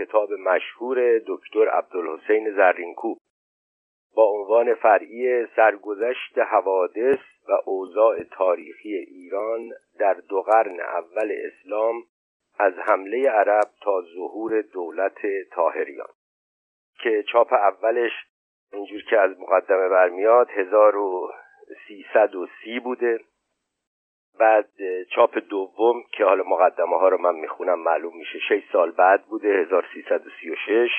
کتاب مشهور دکتر عبدالحسین زرینکوب با عنوان فرعی سرگذشت حوادث و اوضاع تاریخی ایران در دو قرن اول اسلام از حمله عرب تا ظهور دولت تاهریان که چاپ اولش اینجور که از مقدمه برمیاد 1330 بوده. بعد چاپ دوم که حالا مقدمه ها رو من می‌خونم معلوم میشه 6 سال بعد بوده 1336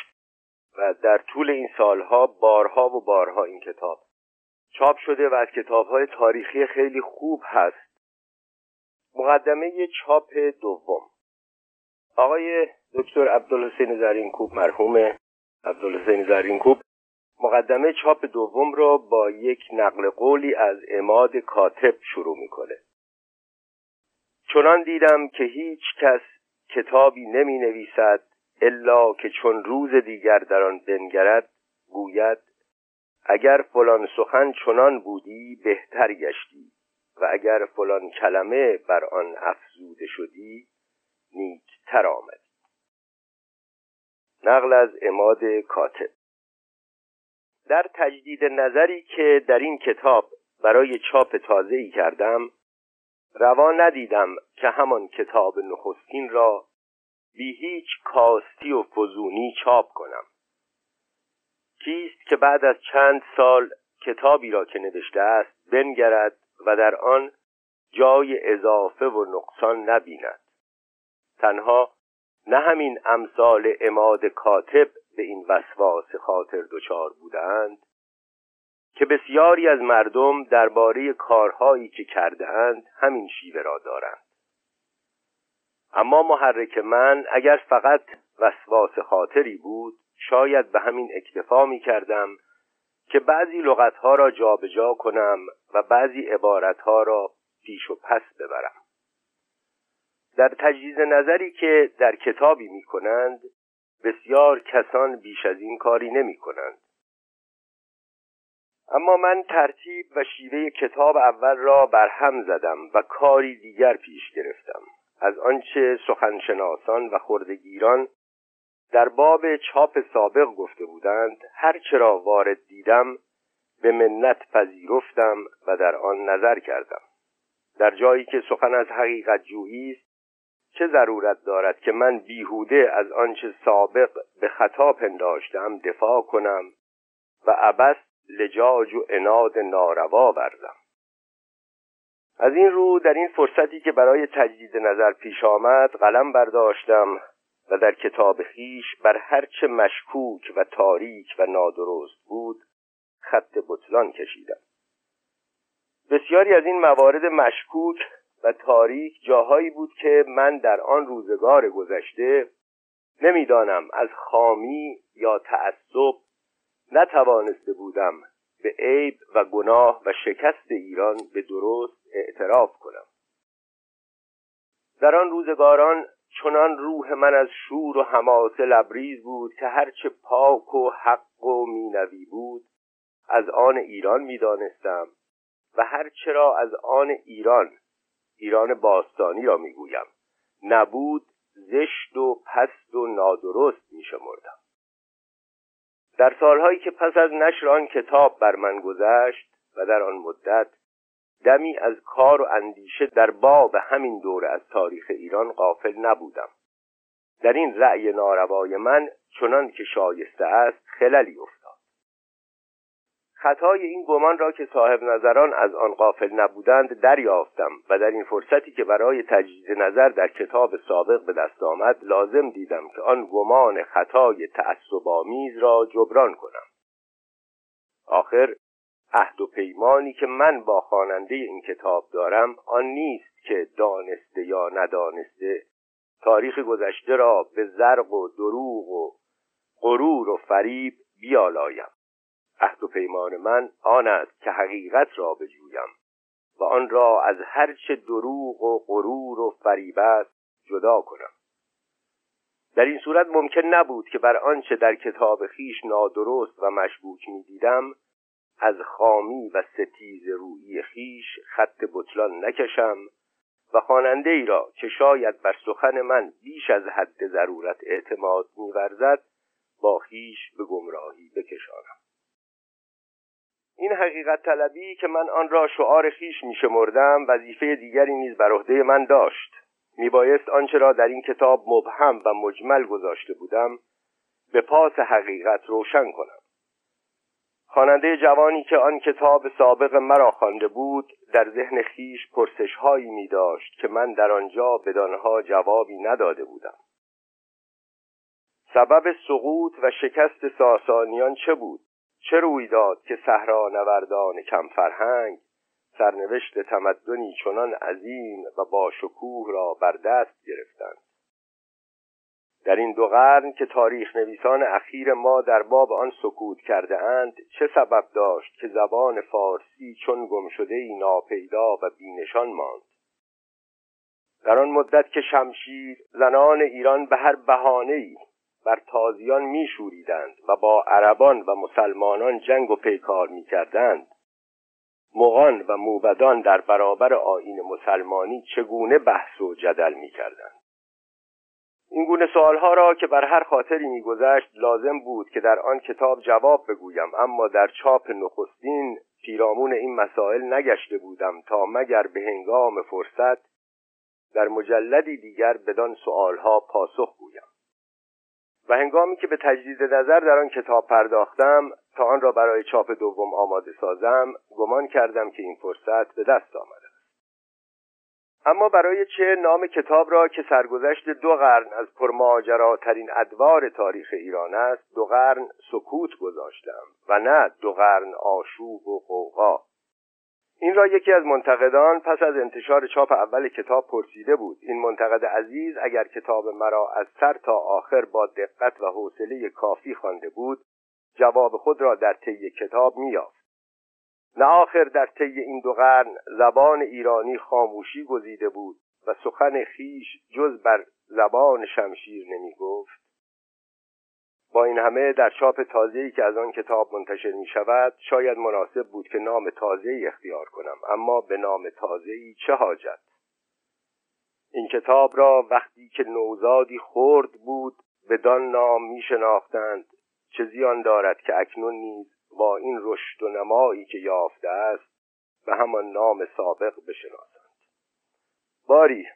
و در طول این سالها بارها و بارها این کتاب چاپ شده و از کتابهای تاریخی خیلی خوب هست. مقدمه چاپ دوم. آقای دکتر عبدالحسین زرینکوب مرحوم عبدالحسین زرینکوب مقدمه چاپ دوم را با یک نقل قولی از اماد کاتب شروع می‌کنه. چنان دیدم که هیچ کس کتابی نمی نویسد الا که چون روز دیگر در آن بنگرد گوید اگر فلان سخن چنان بودی بهتر گشتی و اگر فلان کلمه بر آن افزوده شدی نیکتر آمدی. نقل از اماد کاتب. در تجدید نظری که در این کتاب برای چاپ تازه ای کردم روا ندیدم که همان کتاب نخستین را بی هیچ کاستی و فزونی چاپ کنم. کیست که بعد از چند سال کتابی را که نوشته است بنگرد و در آن جای اضافه و نقصان نبیند. تنها نه همین امثال اماد کاتب به این وسواس خاطر دچار بودند که بسیاری از مردم درباره کارهایی که کردهاند همین شیوه را دارند. اما محرک من اگر فقط وسواس خاطری بود شاید به همین اکتفا می کردم که بعضی لغتها را جابجا جا کنم و بعضی عبارتها را پیش و پس ببرم. در تجهیز نظری که در کتابی می کنند بسیار کسان بیش از این کاری نمی کنند. اما من ترتیب و شیوه کتاب اول را بر هم زدم و کاری دیگر پیش گرفتم. از آنچه سخنشناسان و خردگیران در باب چاپ سابق گفته بودند هر چرا وارد دیدم به منت پذیرفتم و در آن نظر کردم. در جایی که سخن از حقیقت جویی است چه ضرورت دارد که من بیهوده از آنچه سابق به خطا پنداشتم دفاع کنم و عبس لجاج و اناد ناروا ورزم. از این رو در این فرصتی که برای تجدید نظر پیش آمد قلم برداشتم و در کتاب خیش بر هرچه مشکوک و تاریک و نادرست بود خط بطلان کشیدم. بسیاری از این موارد مشکوک و تاریک جاهایی بود که من در آن روزگار گذشته نمی‌دانم از خامی یا تعصب نتوانسته بودم به عیب و گناه و شکست ایران به درست اعتراف کنم. در آن روزگاران چنان روح من از شور و حماسه لبریز بود که هرچه پاک و حق و مینوی بود از آن ایران می‌دانستم و هرچرا از آن ایران ایران باستانی را می‌گویم. نبود زشت و پست و نادرست میشمردم. در سالهایی که پس از نشر آن کتاب بر من گذشت و در آن مدت دمی از کار و اندیشه در باب همین دوره از تاریخ ایران غافل نبودم. در این رأی ناروای من چنان که شایسته است خللی افتاد. خطای این گمان را که صاحب نظران از آن غافل نبودند دریافتم و در این فرصتی که برای تجدید نظر در کتاب سابق به دست آمد لازم دیدم که آن گمان خطای تعصبآمیز را جبران کنم. آخر عهد و پیمانی که من با خواننده این کتاب دارم آن نیست که دانسته یا ندانسته. تاریخ گذشته را به زرق و دروغ و غرور و فریب بیالایم. عهد و پیمان من آن است که حقیقت را بجویم و آن را از هرچه دروغ و غرور و فریب است جدا کنم. در این صورت ممکن نبود که بر آنچه در کتاب خیش نادرست و مشبوک می‌دیدم از خامی و ستیز روی خیش خط بطلان نکشم و خواننده ای را که شاید بر سخن من بیش از حد ضرورت اعتماد میورزد با خیش به گمراهی بکشانم. این حقیقت طلبی که من آن را شعار خیش می شمردم وظیفه دیگری نیز بر عهده من داشت. میبایست آنچه را در این کتاب مبهم و مجمل گذاشته بودم به پاس حقیقت روشن کنم. خواننده جوانی که آن کتاب سابق مرا خوانده بود در ذهن خیش پرسشهایی می داشت که من در آنجا بدانها جوابی نداده بودم. سبب سقوط و شکست ساسانیان چه بود؟ چه روی داد که صحرا نوردان کم فرهنگ سرنوشت تمدنی چنان عظیم و با شکوه را بر دست گرفتند. در این دو قرن که تاریخ نویسان اخیر ما در باب آن سکوت کرده اند چه سبب داشت که زبان فارسی چون گم شده ای ناپیدا و بینشان ماند؟ در آن مدت که شمشیر زنان ایران به هر ای بر تازیان میشوریدند و با عربان و مسلمانان جنگ و پیکار می‌کردند. مغان و موبدان در برابر آین مسلمانی چگونه بحث و جدل می‌کردند؟ این گونه سوالها را که بر هر خاطری میگذشت لازم بود که در آن کتاب جواب بگویم اما در چاپ نخستین پیرامون این مسائل نگشته بودم تا مگر به هنگام فرصت در مجلدی دیگر بدان سوالها پاسخ گویم. و هنگامی که به تجدید نظر در آن کتاب پرداختم تا آن را برای چاپ دوم آماده سازم گمان کردم که این فرصت به دست آمد اما برای چه نام کتاب را که سرگذشت دو قرن از پرماجراترین ادوار تاریخ ایران است دو قرن سکوت گذاشتم و نه دو قرن آشوب و قوقا این را یکی از منتقدان پس از انتشار چاپ اول کتاب پرسیده بود. این منتقد عزیز اگر کتاب مرا از سر تا آخر با دقت و حوصله کافی خوانده بود جواب خود را در طی کتاب میافت نه آخر در طی این دو قرن زبان ایرانی خاموشی گزیده بود و سخن خیش جز بر زبان شمشیر نمی گفت با این همه در چاپ تازه‌ای که از آن کتاب منتشر می شود شاید مناسب بود که نام تازه‌ای اختیار کنم اما به نام تازه‌ای چه حاجت؟ این کتاب را وقتی که نوزادی خرد بود بدان نام می شناختند چه زیان دارد که اکنون نیز با این رشد و نمایی که یافته است به همان نام سابق بشناسند. باری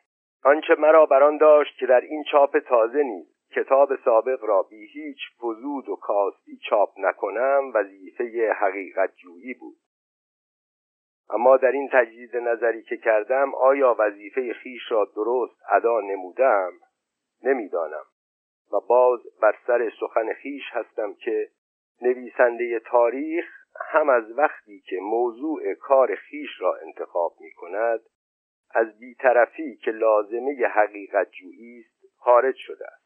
آنچه مرا بر آن داشت که در این چاپ تازه نیز کتاب سابق را بی هیچ فزود و کاستی چاپ نکنم وظیفه حقیقت جویی بود. اما در این تجدید نظری که کردم آیا وظیفه خیش را درست ادا نمودم؟ نمی‌دانم. و باز بر سر سخن خیش هستم که نویسنده تاریخ هم از وقتی که موضوع کار خیش را انتخاب می کند از بیطرفی که لازمه حقیقت جویی است خارج شده است.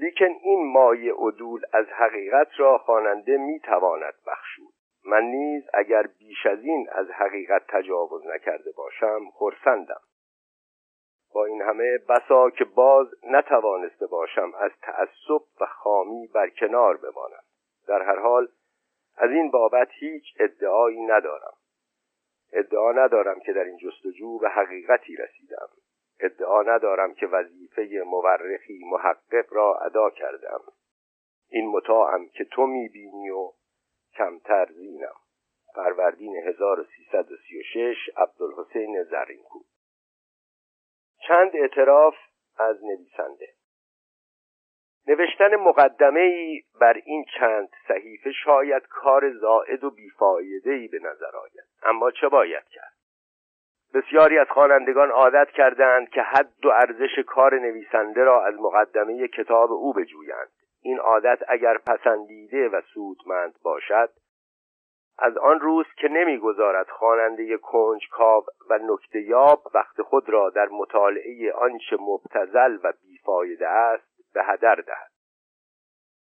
لیکن این مایه عدول از حقیقت را خواننده می تواند بخشود. من نیز اگر بیش از این از حقیقت تجاوز نکرده باشم خرسندم. با این همه بسا که باز نتوانسته باشم از تعصب و خامی بر کنار بمانم در هر حال از این بابت هیچ ادعایی ندارم. ادعا ندارم که در این جستجو به حقیقتی رسیدم. ادعا ندارم که وظیفه مورخی محقق را ادا کردم. این مطاعم که تو می‌بینی و کمتر زینم. فروردین 1336 عبدالحسین زرینکو چند اعتراف از نویسنده. نوشتن مقدمه ای بر این چند صحیفه شاید کار زائد و بیفایده ای به نظر آید. اما چه باید کرد؟ بسیاری از خوانندگان عادت کردند که حد و ارزش کار نویسنده را از مقدمه کتاب او بجویند. این عادت اگر پسندیده و سودمند باشد از آن روز که نمی‌گذارد خواننده کنجکاو و نکته یاب وقت خود را در مطالعه آنچه مبتزل و بیفایده است به هدر دهد.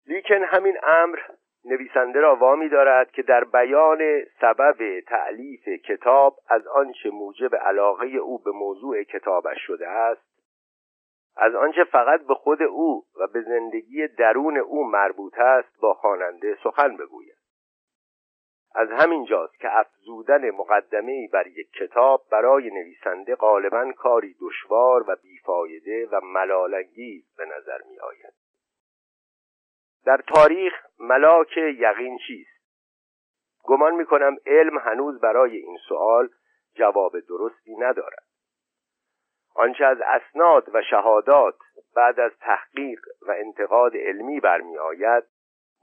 لیکن همین امر نویسنده را وامی دارد که در بیان سبب تعلیف کتاب از آنچه موجب علاقه او به موضوع کتابش شده است از آنچه فقط به خود او و به زندگی درون او مربوط است با خواننده سخن بگوید از همین جاست که افزودن مقدمه بر یک کتاب برای نویسنده غالبا کاری دشوار و بیفایده و ملالانگیز به نظر می آید. در تاریخ ملاک یقین چیست؟ گمان می کنم علم هنوز برای این سوال جواب درستی ندارد. آنچه از اسناد و شهادات بعد از تحقیق و انتقاد علمی برمی آید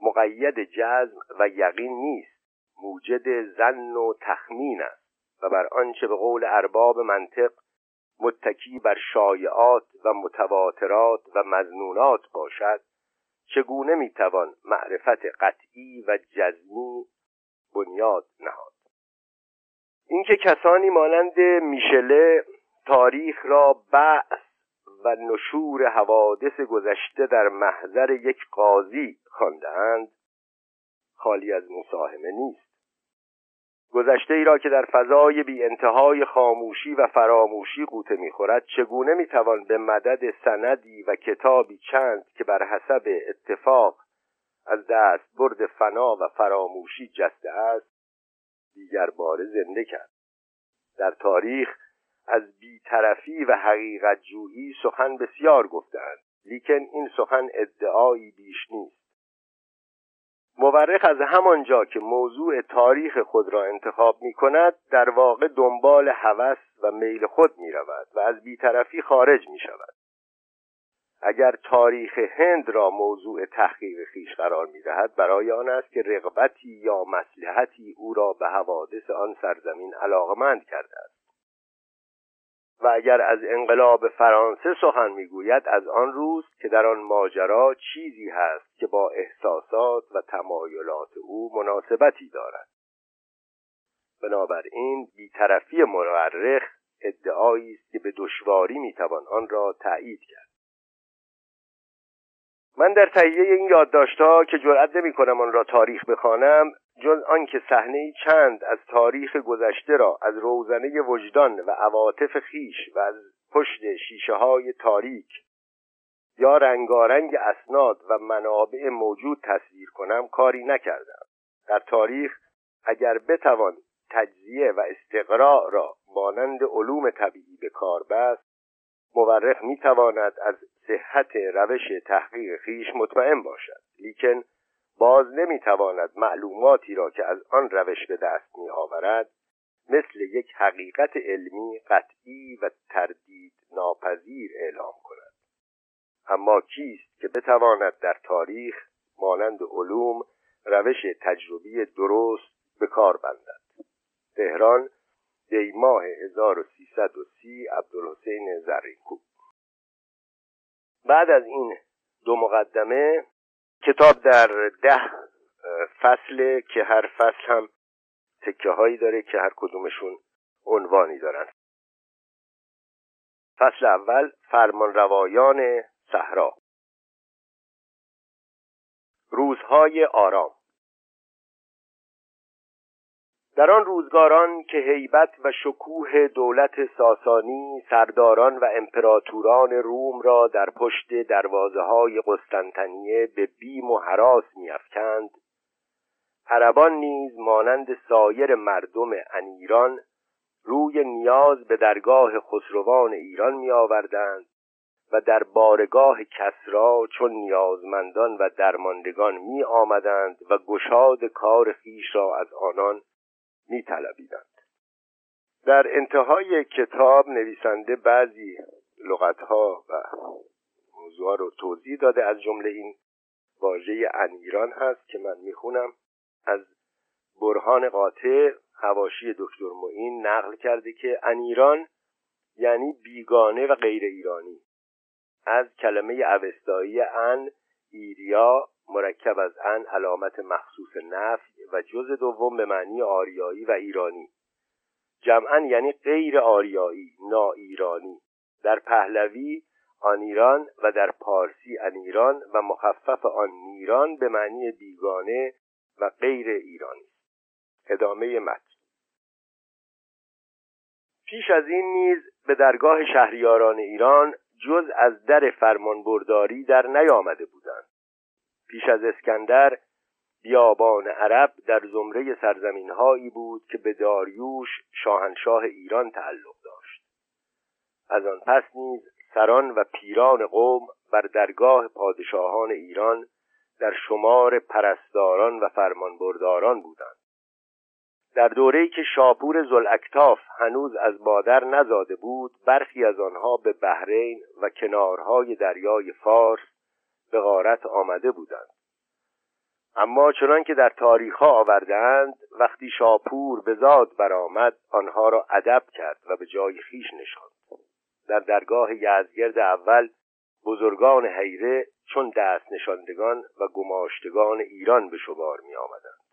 مقید جزم و یقین نیست موجد زن و تخمین است و بر آنچه به قول ارباب منطق متکی بر شایعات و متواترات و مزنونات باشد چگونه می‌توان معرفت قطعی و جزمی بنیاد نهاد؟ اینکه کسانی مانند میشله تاریخ را بعث و نشور حوادث گذشته در محضر یک قاضی خواندهاند خالی از مساهمه نیست. گذشته ای را که در فضای بی انتهای خاموشی و فراموشی قوطه می‌خورد چگونه می‌توان به مدد سندی و کتابی چند که بر حسب اتفاق از دست برد فنا و فراموشی جسته است دیگر بار زنده کرد. در تاریخ از بیطرفی و حقیقت جویی سخن بسیار گفتند لیکن این سخن ادعایی بیش نیست. مورخ از همانجا که موضوع تاریخ خود را انتخاب می کند در واقع دنبال هوس و میل خود می رود و از بیطرفی خارج می شود اگر تاریخ هند را موضوع تحقیق خیش قرار می دهد برای آن است که رغبتی یا مسلحتی او را به حوادث آن سرزمین علاقمند کرده است. و اگر از انقلاب فرانسه سخن می‌گوید از آن روز که در آن ماجرا چیزی هست که با احساسات و تمایلات او مناسبتی دارد. بنابراین بیطرفی مورخ ادعایی است که به دشواری می‌توان آن را تایید کرد. من در تهیه این یادداشتها که جرأت نمی‌کنم آن را تاریخ بخوانم جز آنکه صحنه چند از تاریخ گذشته را از روزنه وجدان و عواطف خیش و از پشت شیشه های تاریک یا رنگارنگ اسناد و منابع موجود تصویر کنم کاری نکردم. در تاریخ اگر بتوان تجزیه و استقراء را مانند علوم طبیعی به کار بست مورخ می‌تواند از صحت روش تحقیق خیش مطمئن باشد. لیکن باز نمی‌تواند معلوماتی را که از آن روش به دست می آورد مثل یک حقیقت علمی قطعی و تردید ناپذیر اعلام کند. اما کیست که بتواند در تاریخ مانند علوم روش تجربی درست به کار بندد؟ تهران دیماه 1330 عبدالحسین زرینکوب. بعد از این دو مقدمه کتاب در ده فصله که هر فصل هم تکه هایی داره که هر کدومشون عنوانی دارن. فصل اول فرمان روایان صحرا. روزهای آرام. در آن روزگاران که هیبت و شکوه دولت ساسانی سرداران و امپراتوران روم را در پشت دروازه های قسطنطنیه به بیم و حراس میافکند عربان نیز مانند سایر مردم انیران روی نیاز به درگاه خسروان ایران می آوردند و در بارگاه کسرا چون نیازمندان و درماندگان می آمدند و گشاد کار خیش را از آنان می در انتهای کتاب نویسنده بعضی لغتها و موضوع رو توضیح داده. از جمله این واژه انیران هست که من می‌خونم. از برهان قاطع هواشی دکتر معین نقل کرده که انیران یعنی بیگانه و غیر ایرانی. از کلمه اوستایی ان ایریا مرکب از ان علامت مخصوص نفی و جز دوم به معنی آریایی و ایرانی. جمعا یعنی غیر آریایی نا ایرانی. در پهلوی آن ایران و در پارسی ان ایران و مخفف آن نیران به معنی بیگانه و غیر ایرانی. ادامه متن. پیش از این نیز به درگاه شهریاران ایران جز از در فرمانبرداری در نیامده بودند. پیش از اسکندر بیابان عرب در زمره سرزمین هایی بود که به داریوش شاهنشاه ایران تعلق داشت. از آن پس نیز سران و پیران قوم بر درگاه پادشاهان ایران در شمار پرستاران و فرمانبرداران بودند. در دوره‌ای که شاپور زلاکتاف هنوز از مادر نزاده بود برخی از آنها به بحرین و کنارهای دریای فارس به غارت آمده بودند. اما چنان که در تاریخها آوردهاند وقتی شاپور به زاد برآمد آنها را ادب کرد و به جای خیش نشاند. در درگاه یزگرد اول بزرگان حیره چون دست نشاندگان و گماشتگان ایران به شمار می آمدند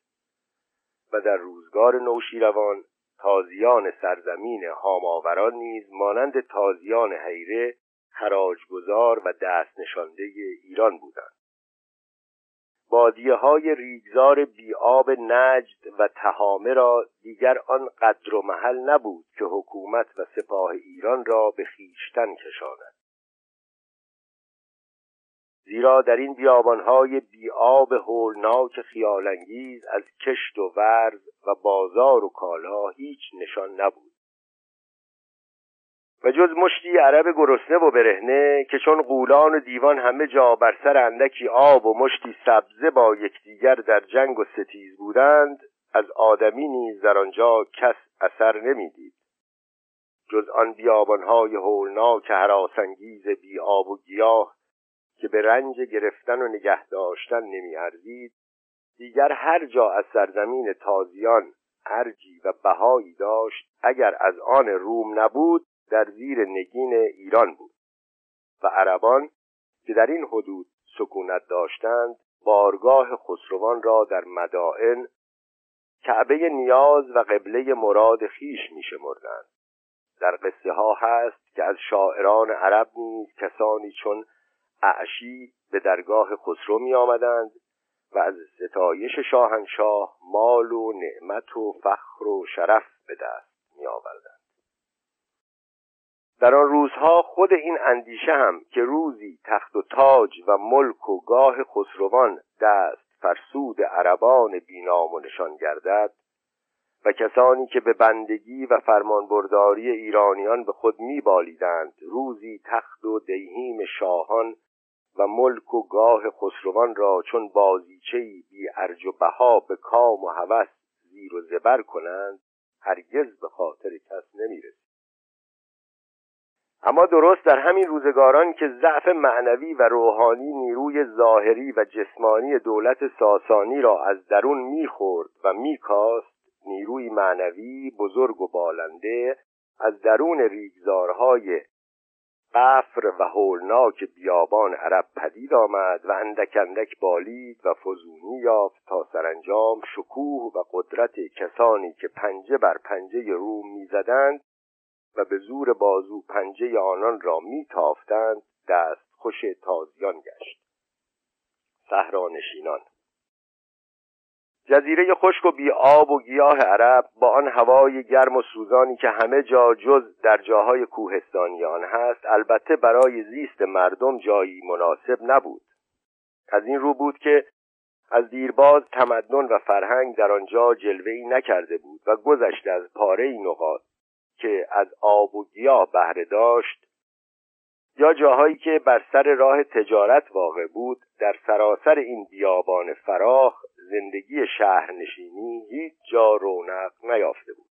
و در روزگار نوشیروان تازیان سرزمین هاماوران نیز مانند تازیان حیره خراجگذار و دست نشانده ایران بودند. بادیه های ریگزار بیاب نجد و تهامه را دیگر آن قدر و محل نبود که حکومت و سپاه ایران را به خیشتن کشاند. زیرا در این بیابانهای بیاب هولناک خیالانگیز از کشت و ورز و بازار و کالا هیچ نشان نبود. و جز مشتی عرب گرسنه و برهنه که چون قولان و دیوان همه جا بر سر اندکی آب و مشتی سبزه با یکدیگر در جنگ و ستیز بودند از آدمی نیز در آنجا کس اثر نمی‌دید. جز آن بیابانهای هولناک هراسانگیز بی آب و گیاه که به رنج گرفتن و نگه داشتن نمیارزید دیگر هر جا از سرزمین تازیان ارجی و بهایی داشت اگر از آن روم نبود در زیر نگین ایران بود و عربان که در این حدود سکونت داشتند بارگاه خسروان را در مدائن کعبه نیاز و قبله مراد خیش می شمردند. در قصه ها هست که از شاعران عرب نیز کسانی چون اعشی به درگاه خسرو می آمدند و از ستایش شاهنشاه مال و نعمت و فخر و شرف به دست می آوردند. در آن روزها خود این اندیشه هم که روزی تخت و تاج و ملک و گاه خسروان دست فرسود عربان بینام و نشان گردد و کسانی که به بندگی و فرمانبرداری ایرانیان به خود میبالیدند روزی تخت و دیهیم شاهان و ملک و گاه خسروان را چون بازیچهای بی ارج و بها به کام و هوس زیر و زبر کنند هرگز به خاطر کس نمی‌رسید. اما درست در همین روزگاران که ضعف معنوی و روحانی نیروی ظاهری و جسمانی دولت ساسانی را از درون می‌خورد و میکاست نیروی معنوی بزرگ و بالنده از درون ریگزارهای قفر و هولناک بیابان عرب پدید آمد و اندک اندک بالید و فزونی یافت تا سرانجام شکوه و قدرت کسانی که پنجه بر پنجه روم می‌زدند و به زور بازو پنجه آنان را میتافتند دست خوش تازیان گشت. صحرانشینان جزیره خشک و بی آب و گیاه عرب با آن هوای گرم و سوزانی که همه جا جز در جاهای کوهستانی آن هست البته برای زیست مردم جایی مناسب نبود. از این رو بود که از دیرباز تمدن و فرهنگ در آنجا جلوهی نکرده بود و گذشته از پاره نقاط. که از آب و گیاه بهره داشت یا جاهایی که بر سر راه تجارت واقع بود در سراسر این بیابان فراخ زندگی شهرنشینی هیچ جا رونق نیافته بود.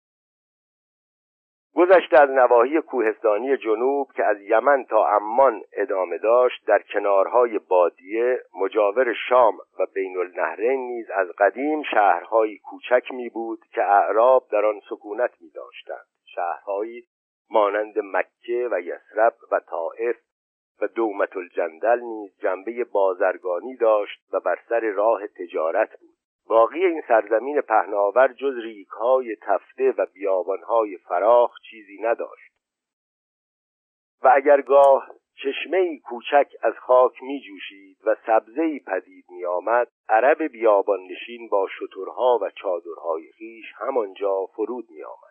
گذشته از نواحی کوهستانی جنوب که از یمن تا عمان ادامه داشت در کنارهای بادیه مجاور شام و بین النهرین نیز از قدیم شهرهایی کوچک می بود که اعراب در آن سکونت می داشتند شهرهایی مانند مکه و یسرب و طائف و دومت الجندل نیز جنبه بازرگانی داشت و بر سر راه تجارت بود. باقی این سرزمین پهناور جز ریکهای تفته و بیابانهای فراخ چیزی نداشت. و اگرگاه چشمه کوچک از خاک می جوشید و سبزه پدید می آمد عرب بیابان نشین با شترها و چادرهای خیش همانجا فرود می آمد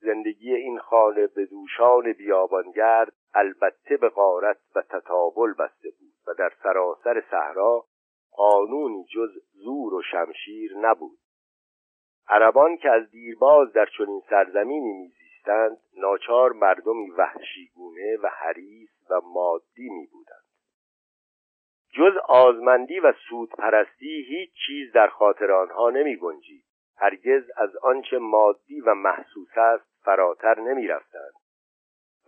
زندگی این خانه به دوشان بیابانگرد البته به غارت و تطاول بسته بود و در سراسر صحرا قانونی جز زور و شمشیر نبود. عربان که از دیرباز در چنین سرزمینی میزیستند ناچار مردمی وحشیگونه و حریص و مادی می بودند جز آزمندی و سودپرستی هیچ چیز در خاطر آنها نمی گنجید هرگز از آنچه مادی و محسوس است فراتر نمی رفتند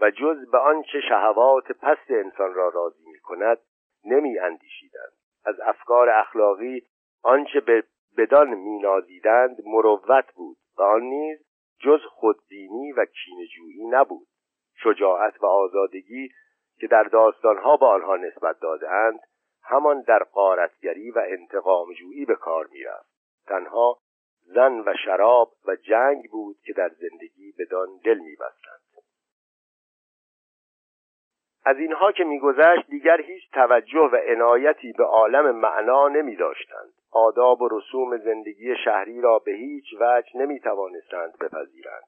و جز به آنچه شهوات پست انسان را راضی می کند نمی اندیشیدند از افکار اخلاقی آنچه به بدان مینازیدند مروت بود و آن نیز جز خودبینی و کینجویی نبود. شجاعت و آزادگی که در داستانها به آنها نسبت دادهاند همان در قارتگری و انتقامجویی به کار می‌رفت. تنها زن و شراب و جنگ بود که در زندگی بدان دل میبستند. از اینها که میگذشت دیگر هیچ توجه و عنایتی به عالم معنا نمی داشتند آداب و رسوم زندگی شهری را به هیچ وجه نمی توانستند بپذیرند.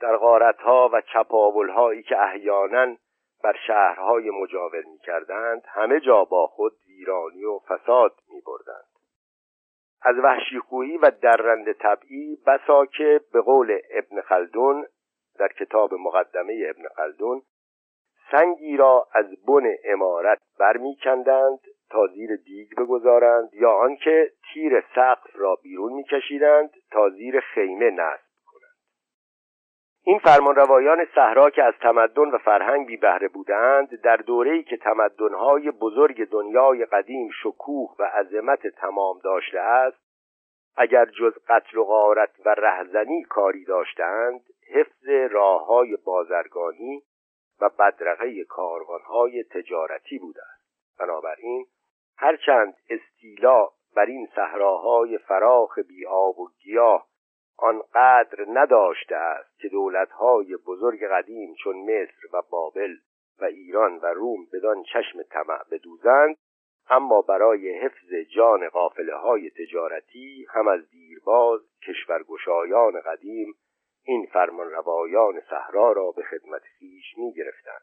در غارتها و چپاولهایی که احیانا بر شهرهای مجاور می کردند همه جا با خود ویرانی و فساد می بردند از وحشیخویی و درنده طبعی بسا که به قول ابن خلدون در کتاب مقدمه ابن خلدون سنگی را از بن امارت برمیکندند تا زیر دیگ بگذارند یا آنکه تیر سقف را بیرون میکشیدند تا زیر خیمه نصب این فرمانروایان صحرا که از تمدن و فرهنگ بی بهره بودند در دوره‌ای که تمدن‌های بزرگ دنیای قدیم شکوه و عظمت تمام داشته است اگر جز قتل و غارت و رهزنی کاری داشتند حفظ راههای بازرگانی و بدرقه کاروانهای تجارتی است بنابراین هرچند استیلا بر این صحراهای فراخ بی آب و گیاه آنقدر نداشته است که دولتهای بزرگ قدیم چون مصر و بابل و ایران و روم بدان چشم طمع بدوزند اما برای حفظ جان قافله های تجارتی هم از دیرباز کشورگشایان قدیم این فرمان روایان صحرا را به خدمت خیش می گرفتند.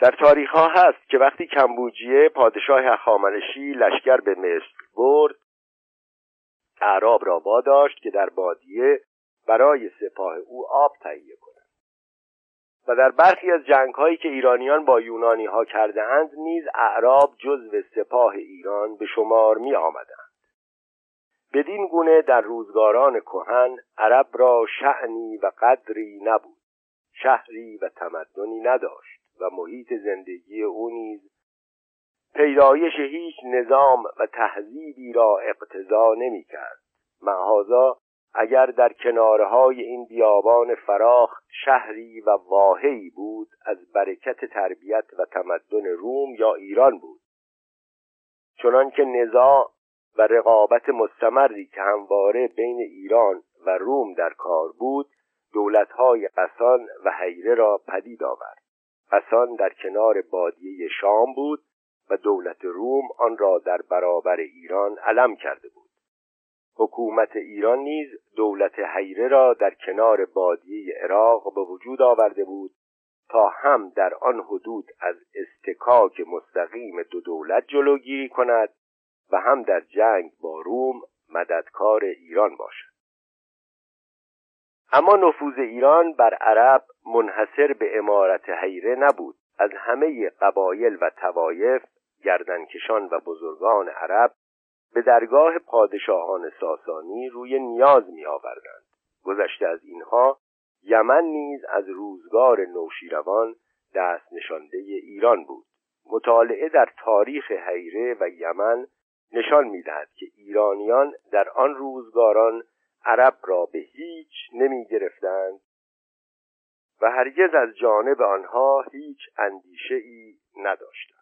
در تاریخ ها هست که وقتی کمبوجیه پادشاه هخامنشی لشکر به مصر برد اعراب را واداشت که در بادیه برای سپاه او آب تهیه کنند و در برخی از جنگ هایی که ایرانیان با یونانی ها کرده اند نیز اعراب جزو سپاه ایران به شمار می آمدند بدین گونه در روزگاران کهن عرب را شعنی و قدری نبود. شهری و تمدنی نداشت و محیط زندگی او نیز پیدایش هیچ نظام و تهذیبی را اقتضا نمی کرد اگر در کنارهای این بیابان فراخ شهری و واهی بود از برکت تربیت و تمدن روم یا ایران بود. چنان که نزاع و رقابت مستمری که همواره بین ایران و روم در کار بود دولتهای قسان و حیره را پدید آورد. قسان در کنار بادیه شام بود و دولت روم آن را در برابر ایران علم کرده بود. حکومت ایران نیز دولت حیره را در کنار بادیه عراق به وجود آورده بود تا هم در آن حدود از استکاک مستقیم دو دولت جلوگیری کند و هم در جنگ با روم مددکار ایران باشد. اما نفوذ ایران بر عرب منحصر به امارت حیره نبود. از همه قبایل و توایف گردنکشان و بزرگان عرب به درگاه پادشاهان ساسانی روی نیاز می آوردند گذشته از اینها یمن نیز از روزگار نوشیروان دست نشانده ایران بود. مطالعه در تاریخ حیره و یمن نشان می‌دهد که ایرانیان در آن روزگاران عرب را به هیچ نمی گرفتند و هرگز از جانب آنها هیچ اندیشه ای نداشتند.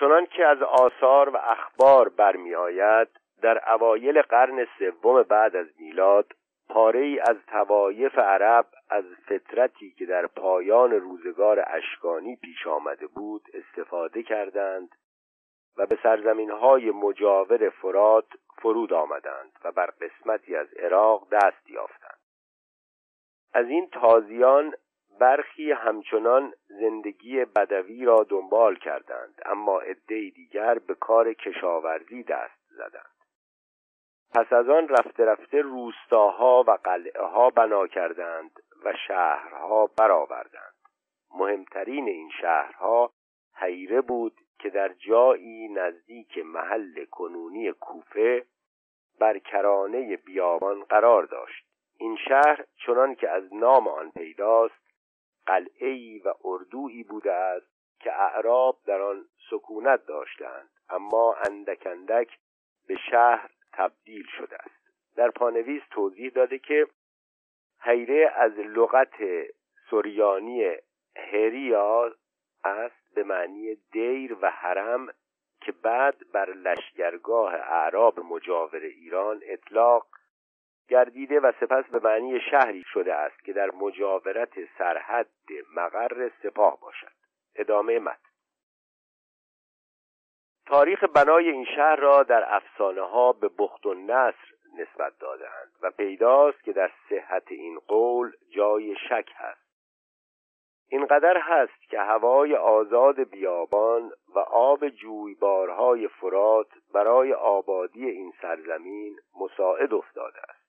چنان که از آثار و اخبار برمی آید در اوایل قرن سوم بعد از میلاد پاره از توایف عرب از فطرتی که در پایان روزگار اشکانی پیش آمده بود استفاده کردند و به سرزمین های مجاور فرات فرود آمدند و بر قسمتی از عراق دست یافتند. از این تازیان برخی همچنان زندگی بدوی را دنبال کردند اما عده دیگر به کار کشاورزی دست زدند. پس از آن رفته رفته روستاها و قلعه ها بنا کردند و شهرها برآوردند. مهمترین این شهرها حیره بود که در جایی نزدیک محل کنونی کوفه بر کرانه بیابان قرار داشت. این شهر چنان که از نام آن پیداست قلعه‌ای و اردویی بوده است که اعراب در آن سکونت داشتند اما اندک اندک به شهر تبدیل شده است. در پانویس توضیح داده که حیره از لغت سوریانی هریا است به معنی دیر و حرم که بعد بر لشگرگاه اعراب مجاور ایران اطلاق گردیده و سپس به معنی شهری شده است که در مجاورت سرحد مقر سپاه باشد. ادامه متن. تاریخ بنای این شهر را در افسانه ها به بخت و نصر نسبت دادهاند و پیداست که در صحت این قول جای شک هست. اینقدر هست که هوای آزاد بیابان و آب جویبارهای فرات برای آبادی این سرزمین مساعد افتاده است.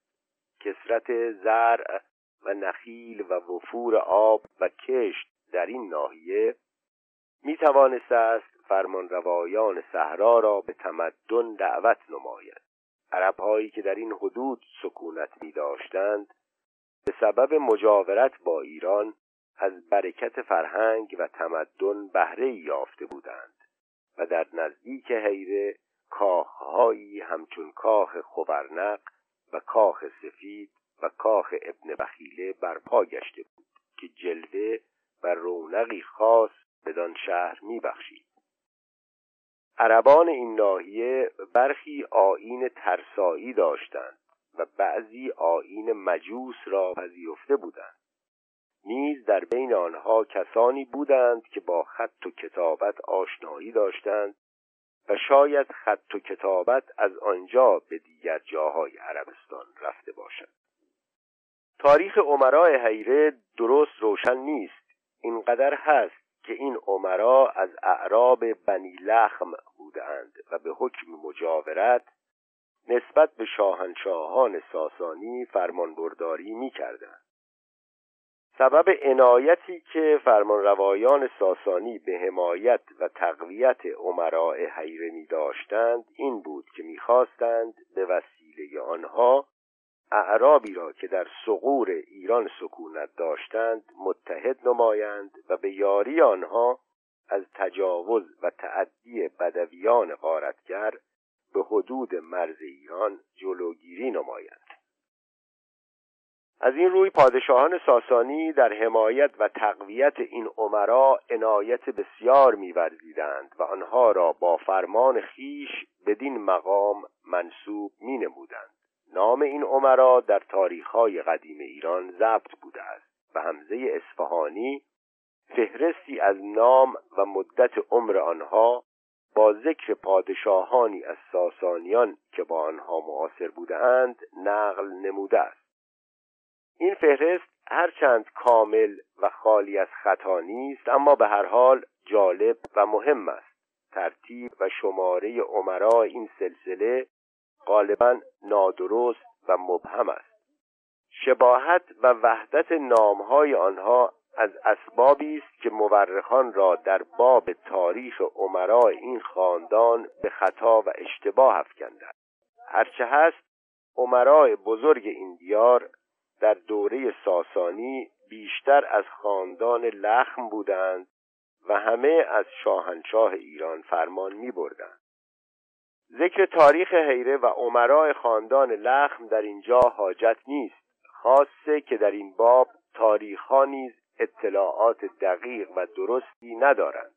کسرت زرع و نخیل و وفور آب و کشت در این ناحیه می توانست است فرمانروایان صحرا را به تمدن دعوت نماید. عربهایی که در این حدود سکونت می داشتند به سبب مجاورت با ایران از برکت فرهنگ و تمدن بهره یافته بودند و در نزدیک حیره کاخهایی همچون کاخ خبرنق و کاخ سفید و کاخ ابن بخیله برپا گشته بود که جلوه و رونقی خاص بدان شهر میبخشید. عربان این ناحیه برخی آیین ترسایی داشتند و بعضی آیین مجوس را پذیرفته بودند. نیز در بین آنها کسانی بودند که با خط و کتابت آشنایی داشتند و شاید خط و کتابت از آنجا به دیگر جاهای عربستان رفته باشد تاریخ عمرای حیره درست روشن نیست اینقدر هست که این عمرا از اعراب بنی لخم بودند و به حکم مجاورت نسبت به شاهنشاهان ساسانی فرمانبرداری می کردند. سبب عنایتی که فرمانروایان ساسانی به حمایت و تقویت عمراء حیره می داشتند این بود که می‌خواستند به وسیله آنها اعرابی را که در سقور ایران سکونت داشتند متحد نمایند و به یاری آنها از تجاوز و تعدی بدویان غارتگر به حدود مرز ایران جلوگیری نمایند. از این روی پادشاهان ساسانی در حمایت و تقویت این عمرا عنایت بسیار می‌ورزیدند و آنها را با فرمان خیش بدین مقام منصوب نمودند نام این عمرا در تاریخهای قدیم ایران ضبط بوده است و حمزه اصفهانی فهرستی از نام و مدت عمر آنها با ذکر پادشاهانی از ساسانیان که با آنها معاصر بودند نقل نموده است. این فهرست هرچند کامل و خالی از خطا نیست اما به هر حال جالب و مهم است. ترتیب و شماره عمرا این سلسله غالبا نادرست و مبهم است. شباهت و وحدت نامهای آنها از اسبابی است که مورخان را در باب تاریخ عمرا این خاندان به خطا و اشتباه افکندند. هرچه هست عمرای بزرگ این دیار در دوره ساسانی بیشتر از خاندان لخم بودند و همه از شاهنشاه ایران فرمان می بردند. ذکر تاریخ حیره و عمرای خاندان لخم در اینجا حاجت نیست خاصه که در این باب تاریخها نیز اطلاعات دقیق و درستی ندارند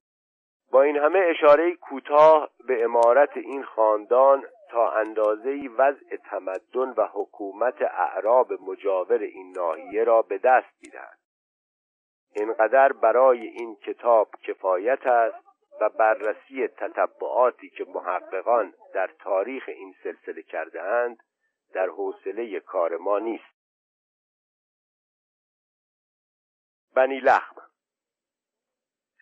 با این همه اشاره کوتاه به امارت این خاندان تا اندازه وضع تمدن و حکومت اعراب مجاور این ناحیه را به دست می‌دهد. اینقدر برای این کتاب کفایت است و بررسی تتبعاتی که محققان در تاریخ این سلسله کرده اند در حوصله کار ما نیست. بنی لخم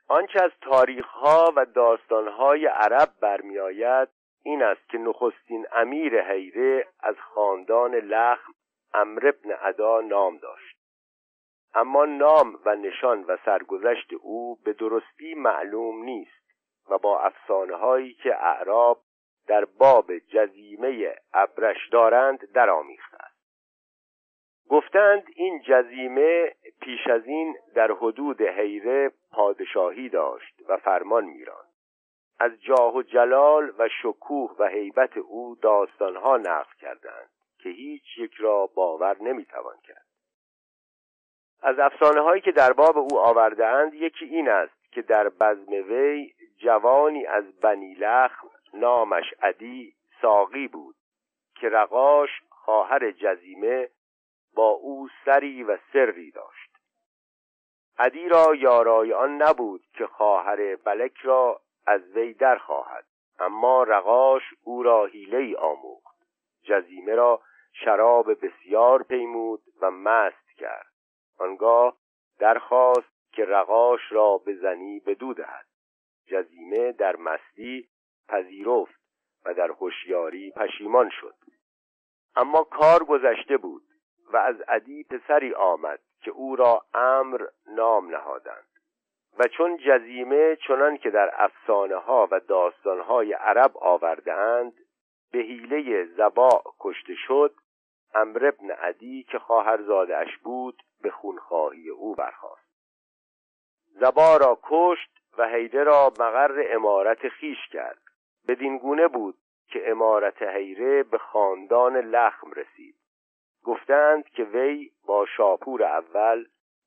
آنچه از تاریخها و داستانهای عرب برمیآید این است که نخستین امیر حیره از خاندان لخم امر ابن عدا نام داشت. اما نام و نشان و سرگذشت او به درستی معلوم نیست و با افسانه هایی که اعراب در باب جزیمه ابرش دارند درآمیخته است. گفتند این جزیمه پیش از این در حدود حیره پادشاهی داشت و فرمان میراند از جاه و جلال و شکوه و هیبت او داستانها نقل کردند که هیچ یک را باور نمی‌توان کرد. از افسانه هایی که در باب او آوردهاند یکی این است که در بزم وی جوانی از بنی لخم نامش عدی ساقی بود که رقاش خواهر جزیمه با او سری و سری داشت. عدی را یارای آن نبود که خواهر بلک را از وی در خواهد اما رقاش او را حیله آموخت. جزیمه را شراب بسیار پیمود و مست کرد. آنگاه درخواست که رقاش را به زنی بدو جزیمه در مستی پذیرفت و در هوشیاری پشیمان شد. اما کار گذشته بود و از عدی پسری آمد که او را امر نام نهادند. و چون جزیمه چنان که در افسانه ها و داستان های عرب آوردهاند به حیله زبا کشته شد امر ابن عدی که خواهر اش بود به خونخواهی او برخاست. زبا را کشت و حیده را مقر امارت خیش کرد. بدین گونه بود که امارت حیره به خاندان لخم رسید. گفتند که وی با شاپور اول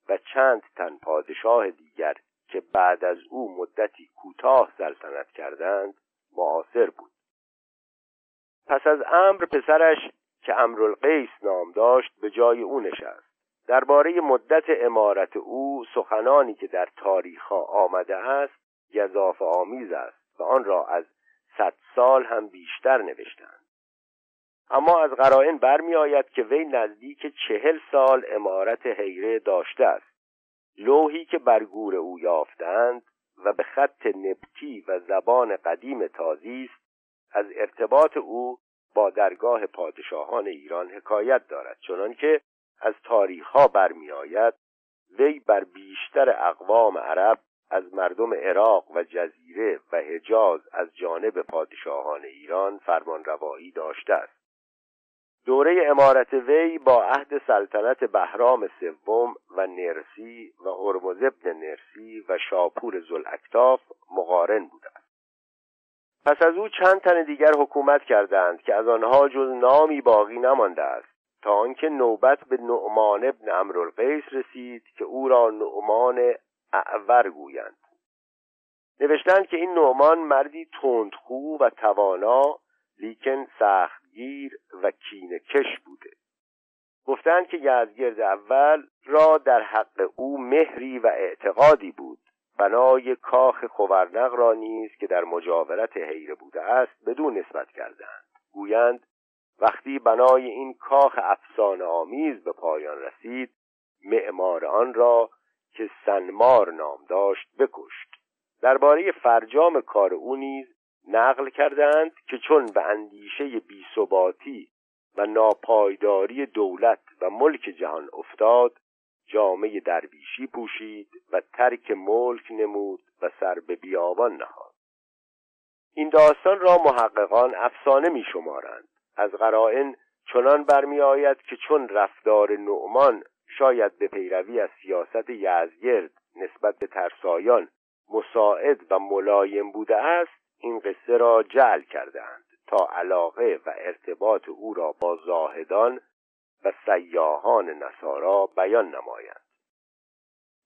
و چند تن پادشاه دیگر که بعد از او مدتی کوتاه سلطنت کردند معاصر بود. پس از امر پسرش که امرالقیس نام داشت به جای او نشست. درباره مدت امارت او سخنانی که در تاریخها آمده است گذاف آمیز است و آن را از صد سال هم بیشتر نوشتند. اما از قرائن برمی آید که وی نزدیک چهل سال امارت حیره داشته است. لوحی که بر گور او یافتند و به خط نبتی و زبان قدیم تازی است از ارتباط او با درگاه پادشاهان ایران حکایت دارد چنانکه از تاریخها برمیآید وی بر بیشتر اقوام عرب از مردم عراق و جزیره و حجاز از جانب پادشاهان ایران فرمانروایی داشته است. دوره امارت وی با عهد سلطنت بهرام سوم و نرسی و هرمز ابن نرسی و شاپور زلاکتاف مقارن است پس از او چند تن دیگر حکومت کردند که از آنها جز نامی باقی نمانده است تا آنکه نوبت به نعمان ابن امرالقیس رسید که او را نعمان اعور گویند. نوشتند که این نعمان مردی تندخو و توانا لیکن سختگیر و کین کش بوده. گفتند که یزگرد اول را در حق او مهری و اعتقادی بود. بنای کاخ خورنق را نیز که در مجاورت حیره بوده است بدون نسبت کردند. گویند وقتی بنای این کاخ افسانه آمیز به پایان رسید معمار آن را که سنمار نام داشت بکشت. درباره فرجام کار او نیز نقل کردند که چون به اندیشه بیثباتی و ناپایداری دولت و ملک جهان افتاد جامعه درویشی پوشید و ترک ملک نمود و سر به بیابان نهاد. این داستان را محققان افسانه می شمارند از قرائن چنان برمی آید که چون رفتار نعمان شاید به پیروی از سیاست یزگرد نسبت به ترسایان مساعد و ملایم بوده است این قصه را جعل کردند تا علاقه و ارتباط او را با زاهدان و سیاهان نصارا بیان نمایند.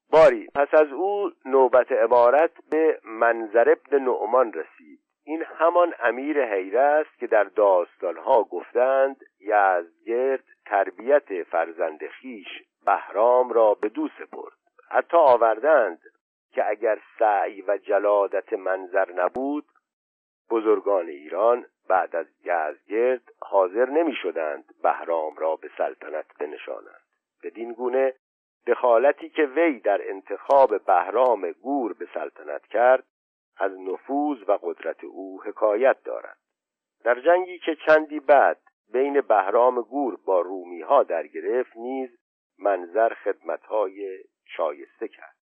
باری پس از او نوبت عبارت به منظر ابن نعمان رسید. این همان امیر حیره است که در داستانها گفتند یزگرد تربیت فرزند خیش بهرام را به دو سپرد. حتی آوردند که اگر سعی و جلادت منظر نبود بزرگان ایران بعد از یزگرد حاضر نمی شدند بهرام را به سلطنت بنشانند. بدین گونه دخالتی که وی در انتخاب بهرام گور به سلطنت کرد از نفوذ و قدرت او حکایت دارد. در جنگی که چندی بعد بین بهرام گور با رومی ها در گرفت نیز منظر خدمتهای شایسته کرد.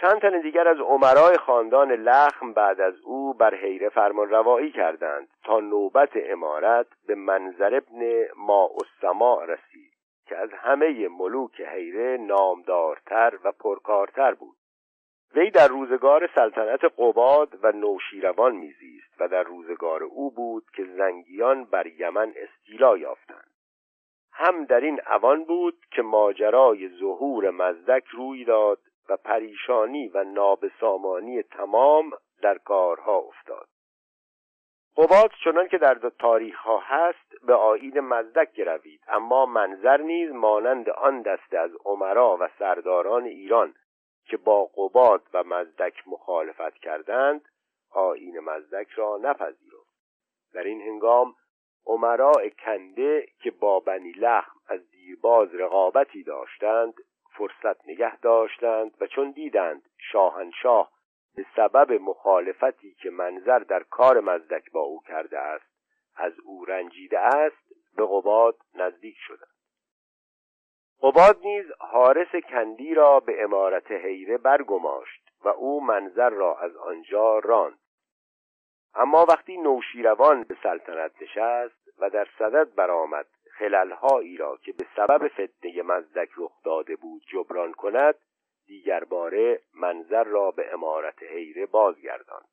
چند تن دیگر از عمرای خاندان لخم بعد از او بر حیره فرمان روایی کردند تا نوبت امارت به منظر ابن ما رسید که از همه ملوک حیره نامدارتر و پرکارتر بود. وی در روزگار سلطنت قباد و نوشیروان میزیست و در روزگار او بود که زنگیان بر یمن استیلا یافتند. هم در این اوان بود که ماجرای ظهور مزدک روی داد و پریشانی و نابسامانی تمام در کارها افتاد. قباد چنان که در تاریخ ها هست به آین مزدک گروید اما منظر نیز مانند آن دسته از عمرا و سرداران ایران که با قباد و مزدک مخالفت کردند آین مزدک را نپذیرفت. در این هنگام عمراء کنده که با بنی لخم از دیرباز رقابتی داشتند فرصت نگه داشتند و چون دیدند شاهنشاه به سبب مخالفتی که منظر در کار مزدک با او کرده است از او رنجیده است به قباد نزدیک شدند. قباد نیز حارس کندی را به امارت حیره برگماشت و او منظر را از آنجا راند. اما وقتی نوشیروان به سلطنت نشست و در صدد برآمد خللهایی را که به سبب فتنه مزدک رخ داده بود جبران کند دیگر باره منظر را به امارت حیره بازگرداند.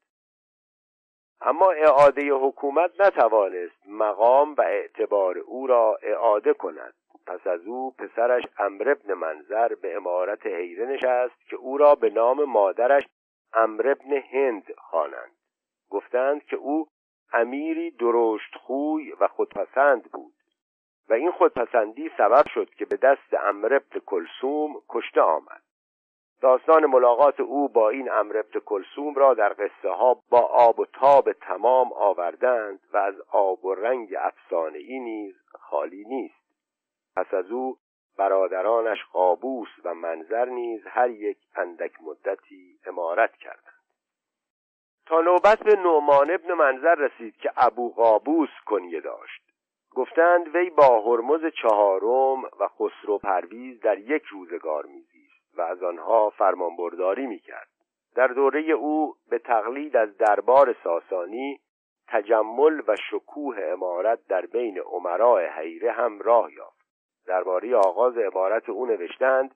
اما اعاده حکومت نتوانست مقام و اعتبار او را اعاده کند. پس از او پسرش امر ابن منظر به امارت حیره نشست که او را به نام مادرش امر ابن هند خوانند. گفتند که او امیری درشت خوی و خودپسند بود. و این خودپسندی سبب شد که به دست امر ابن کلسوم کشته آمد. داستان ملاقات او با این امر ابن کلسوم را در قصه ها با آب و تاب تمام آوردند و از آب و رنگ افسانه ای نیز خالی نیست. پس از او برادرانش قابوس و منظر نیز هر یک اندک مدتی امارت کردند. تا نوبت به نعمان ابن منظر رسید که ابو قابوس کنیه داشت. گفتند وی با هرمز چهارم و خسرو پرویز در یک روزگار میزیست و از آنها فرمانبرداری می‌کرد. در دوره او به تقلید از دربار ساسانی تجمل و شکوه امارت در بین عمراء حیره هم راه یافت. درباره آغاز عبارت او نوشتند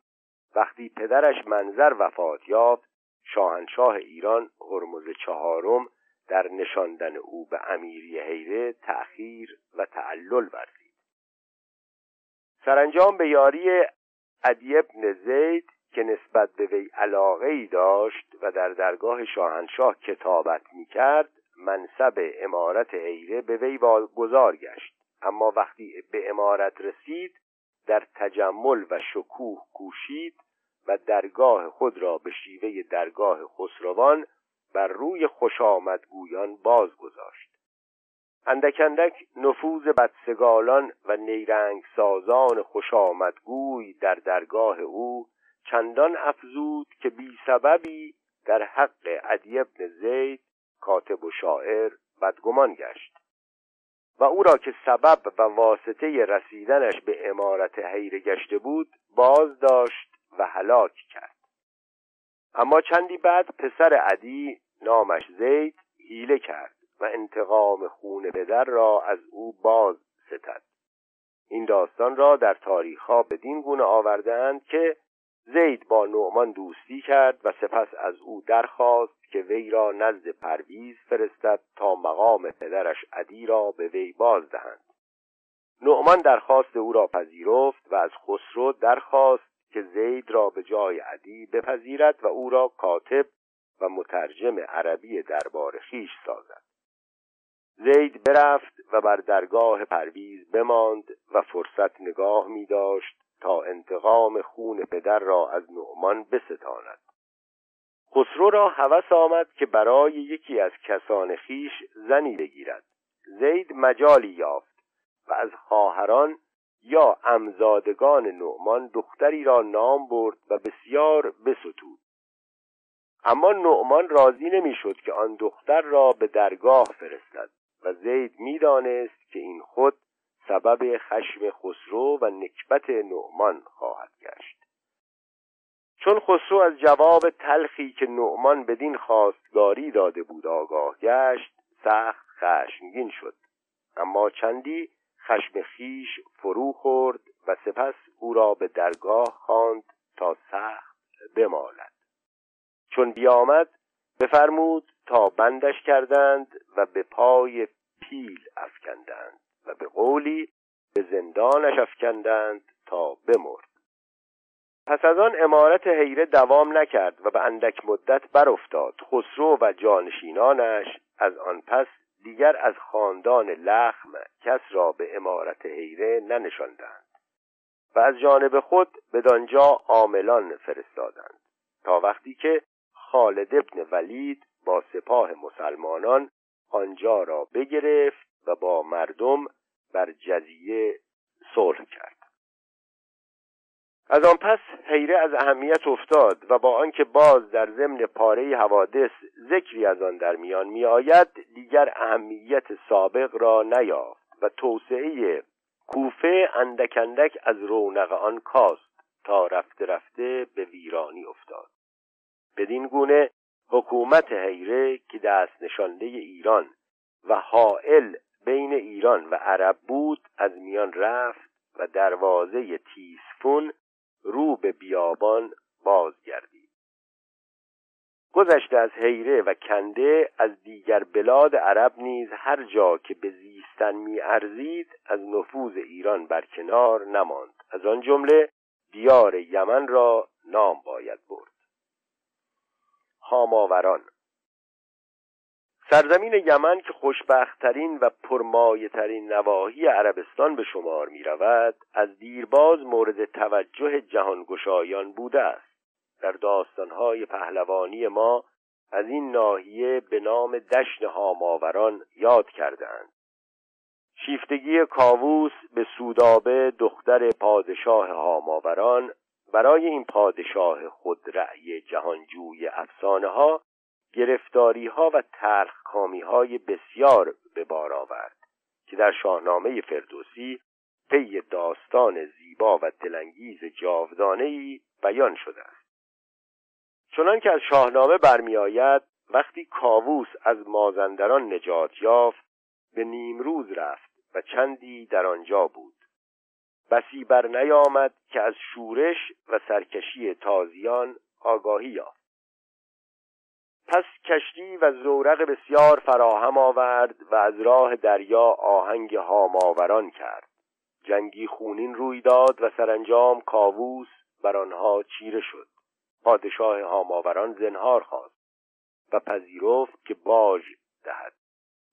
وقتی پدرش منظر وفات یافت شاهنشاه ایران هرمز چهارم در نشاندن او به امیری حیره تأخیر و تعلل ورزید. سرانجام به یاری عدی ابن زید که نسبت به وی علاقه ای داشت و در درگاه شاهنشاه کتابت می کرد منصب امارت حیره به وی گذار گشت. اما وقتی به امارت رسید در تجمل و شکوه کوشید و درگاه خود را به شیوه درگاه خسروان بر روی خوش گویان باز گذاشت. اندک اندک نفوذ بدسگالان و نیرنگ سازان خوش آمدگوی در درگاه او چندان افزود که بی سببی در حق عدی ابن زید کاتب و شاعر بدگمان گشت. و او را که سبب و واسطه رسیدنش به امارت حیره گشته بود باز داشت و هلاک کرد. اما چندی بعد پسر عدی نامش زید حیله کرد و انتقام خون پدر را از او باز ستد. این داستان را در تاریخها بدین گونه آوردهاند که زید با نعمان دوستی کرد و سپس از او درخواست که وی را نزد پرویز فرستد تا مقام پدرش عدی را به وی باز دهند. نعمان درخواست او را پذیرفت و از خسرو درخواست که زید را به جای عدی بپذیرد و او را کاتب و مترجم عربی دربار خیش سازد. زید برفت و بر درگاه پرویز بماند و فرصت نگاه می داشت تا انتقام خون پدر را از نعمان بستاند. خسرو را هوس آمد که برای یکی از کسان خیش زنی بگیرد. زید مجالی یافت و از خواهران یا امزادگان نعمان دختری را نام برد و بسیار بستود. اما نعمان راضی نمی‌شد که آن دختر را به درگاه فرستد و زید می‌دانست که این خود سبب خشم خسرو و نکبت نعمان خواهد گشت. چون خسرو از جواب تلخی که نعمان بدین خواستگاری داده بود آگاه گشت سخت خشمگین شد. اما چندی خشم خیش فرو خورد و سپس او را به درگاه خواند تا سخت بمالد. چون بیامد بفرمود تا بندش کردند و به پای پیل افکندند و به قولی به زندانش افکندند تا بمرد. پس از آن امارت حیره دوام نکرد و به اندک مدت برافتاد خسرو و جانشینانش از آن پس دیگر از خاندان لخم کس را به امارت حیره ننشاندند و از جانب خود به دانجا عاملان فرستادند تا وقتی که خالد ابن ولید با سپاه مسلمانان آنجا را بگرفت و با مردم بر جزیه صلح کرد. از آن پس حیره از اهمیت افتاد و با آنکه باز در ضمن پاره حوادث ذکری از آن در میان میآید دیگر اهمیت سابق را نیافت و توسعه کوفه اندک اندک از رونق آن کاست تا رفته رفته به ویرانی افتاد. بدین گونه حکومت حیره که دست نشانده ایران و حائل بین ایران و عرب بود از میان رفت و دروازه تیسفون رو به بیابان بازگردید گذشته از حیره و کنده از دیگر بلاد عرب نیز هر جا که به زیستن میارزید از نفوذ ایران برکنار نماند. از آن جمله دیار یمن را نام باید برد. هاماوران سرزمین یمن که خوشبختترین و پرمایهترین نواحی عربستان به شمار می رود از دیرباز مورد توجه جهانگشایان بوده است. در داستانهای پهلوانی ما از این ناحیه به نام دشن هاماوران یاد کردند شیفتگی کاووس به سودابه دختر پادشاه هاماوران برای این پادشاه خود رأی جهانجوی افسانه ها گرفتاری ها و کامی های بسیار به بار آورد که در شاهنامه فردوسی پی داستان زیبا و دلانگیز جاودانه بیان شده است. چنان که از شاهنامه برمیآید وقتی کاووس از مازندران نجات یافت به نیمروز رفت و چندی در آنجا بود. بسی بر نیامد که از شورش و سرکشی تازیان آگاهی یافت. پس کشتی و زورق بسیار فراهم آورد و از راه دریا آهنگ هاماوران کرد. جنگی خونین روی داد و سرانجام کاووس بر آنها چیره شد. پادشاه هاماوران زنهار خواست و پذیرفت که باج دهد.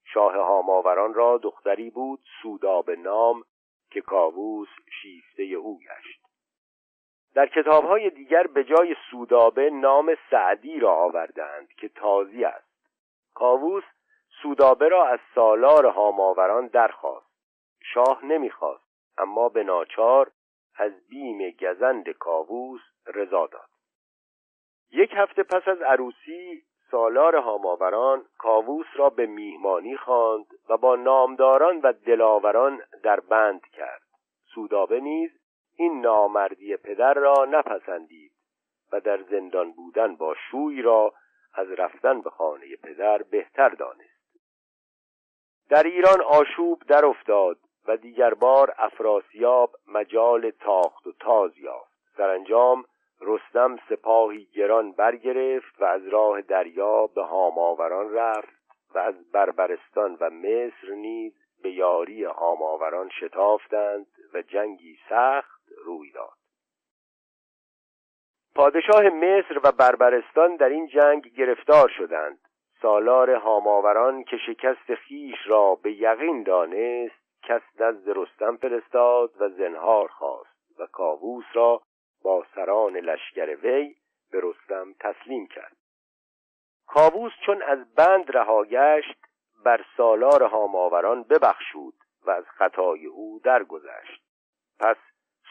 شاه هاماوران را دختری بود سودا به نام که کاووس شیفته او گشت. در کتابهای دیگر به جای سودابه نام سعدی را آوردند که تازی است. کاووس سودابه را از سالار هاماوران درخواست. شاه نمی‌خواست اما به ناچار از بیم گزند کاووس رضا داد. یک هفته پس از عروسی سالار هاماوران کاووس را به میهمانی خواند و با نامداران و دلاوران در بند کرد. سودابه نیز این نامردی پدر را نپسندید و در زندان بودن با شوی را از رفتن به خانه پدر بهتر دانست. در ایران آشوب در افتاد و دیگر بار افراسیاب مجال تاخت و تاز یافت. سرانجام رستم سپاهی گران برگرفت و از راه دریا به هاماوران رفت و از بربرستان و مصر نیز به یاری هاماوران شتافتند و جنگی سخت روی داد. پادشاه مصر و بربرستان در این جنگ گرفتار شدند. سالار هاماوران که شکست خیش را به یقین دانست کس نزد رستم فرستاد و زنهار خواست و کاووس را با سران لشکر وی به رستم تسلیم کرد. کاووس چون از بند رها گشت بر سالار هاماوران ببخشود و از خطای او درگذشت. پس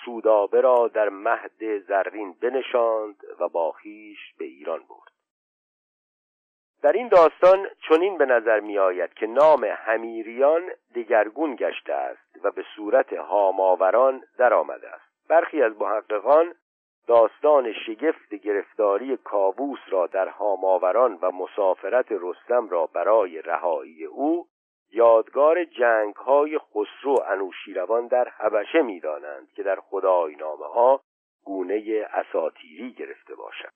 سودابه را در مهد زرین بنشاند و با خیش به ایران برد. در این داستان چنین به نظر می آید که نام همیریان دگرگون گشته است و به صورت هاماوران درآمده است. برخی از محققان داستان شگفت گرفتاری کاووس را در هاماوران و مسافرت رستم را برای رهایی او یادگار جنگ های خسرو انوشیروان در حبشه می‌دانند که در خدای نامه ها گونه اساتیری گرفته باشد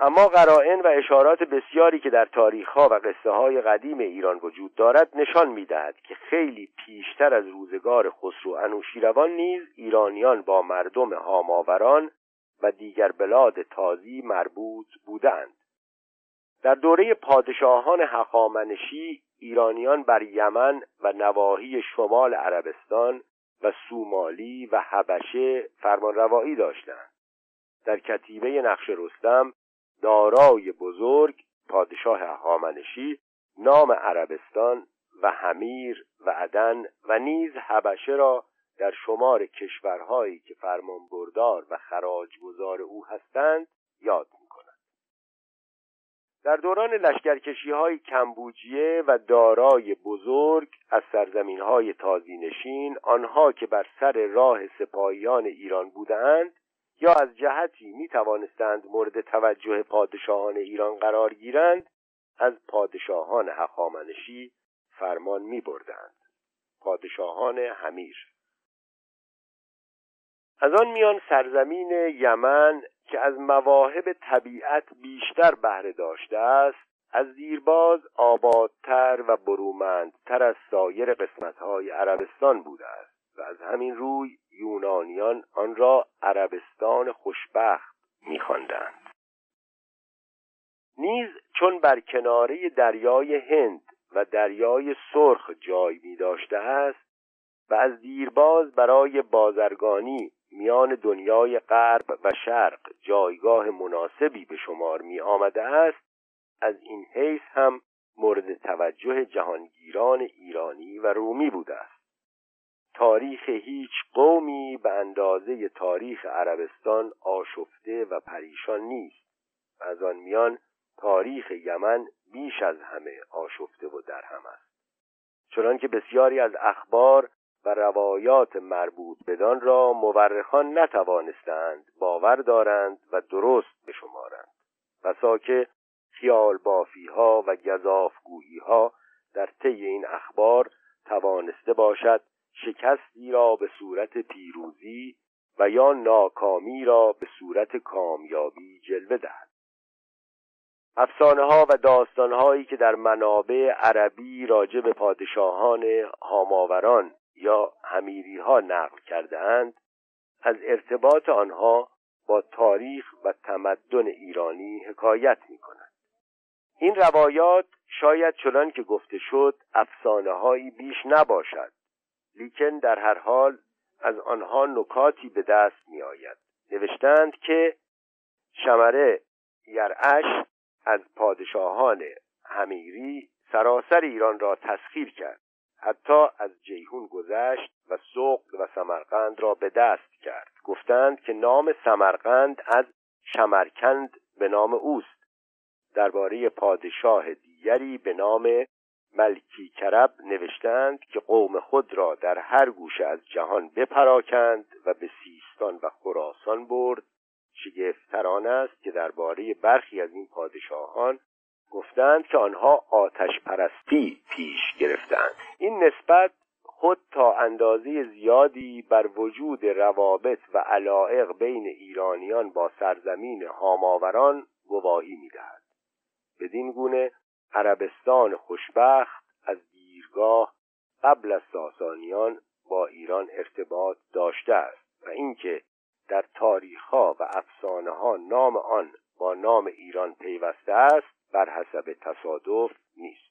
اما قرائن و اشارات بسیاری که در تاریخ ها و قصه های قدیم ایران وجود دارد نشان می‌دهد که خیلی پیشتر از روزگار خسرو انوشیروان نیز ایرانیان با مردم هاماوران و دیگر بلاد تازی مربوط بودند. در دوره پادشاهان حقامنشی ایرانیان بر یمن و نواحی شمال عربستان و سومالی و حبشه فرمانروایی داشتند در کتیبه نقش رستم دارای بزرگ پادشاه هامنشی نام عربستان و حمیر و عدن و نیز حبشه را در شمار کشورهایی که فرمانبردار و خراجگزار او هستند یاد می. در دوران لشکرکشی های کمبوجیه و دارای بزرگ از سرزمین های تازینشین آنها که بر سر راه سپاهیان ایران بودند یا از جهتی می توانستند مورد توجه پادشاهان ایران قرار گیرند از پادشاهان هخامنشی فرمان می بردند. پادشاهان حمیر از آن میان سرزمین یمن که از مواهب طبیعت بیشتر بهره داشته است از دیرباز آبادتر و برومندتر از سایر قسمتهای عربستان بوده است و از همین روی یونانیان آن را عربستان خوشبخت میخواندند. نیز چون بر کناره دریای هند و دریای سرخ جای می داشته است و از دیرباز برای بازرگانی میان دنیای غرب و شرق جایگاه مناسبی به شمار می آمده است از این حیث هم مورد توجه جهانگیران ایرانی و رومی بوده است. تاریخ هیچ قومی به اندازه تاریخ عربستان آشفته و پریشان نیست از آن میان تاریخ یمن بیش از همه آشفته و درهم است. چنانکه بسیاری از اخبار و روایات مربوط بدان را مورخان نتوانستند باور دارند و درست بشمارند بسا که خیال بافی ها و گذافگویی ها در طی این اخبار توانسته باشد شکستی را به صورت پیروزی و یا ناکامی را به صورت کامیابی جلوه دهد. افسانه ها و داستان هایی که در منابع عربی راجع به پادشاهان هاماوران یا همیری ها نقل کرده اند از ارتباط آنها با تاریخ و تمدن ایرانی حکایت می کنند. این روایات شاید چنان که گفته شد افسانه هایی بیش نباشد لیکن در هر حال از آنها نکاتی به دست می آید نوشتند که شمره یرعش از پادشاهان همیری سراسر ایران را تسخیر کرد حتی از جیهون گذشت و سوق و سمرقند را به دست کرد. گفتند که نام سمرقند از شمرکند به نام اوست. درباره پادشاه دیگری به نام ملکی کرب نوشتند که قوم خود را در هر گوشه از جهان بپراکند و به سیستان و خراسان برد. شگفتران است که درباره برخی از این پادشاهان گفتند که آنها آتش پرستی پیش گرفتند. این نسبت خود تا اندازه زیادی بر وجود روابط و علائق بین ایرانیان با سرزمین هاماوران گواهی می‌دهد. بدین گونه عربستان خوشبخت از دیرگاه قبل از ساسانیان با ایران ارتباط داشته است و اینکه در تاریخها و افسانه ها نام آن با نام ایران پیوسته است بر حسب تصادف نیست.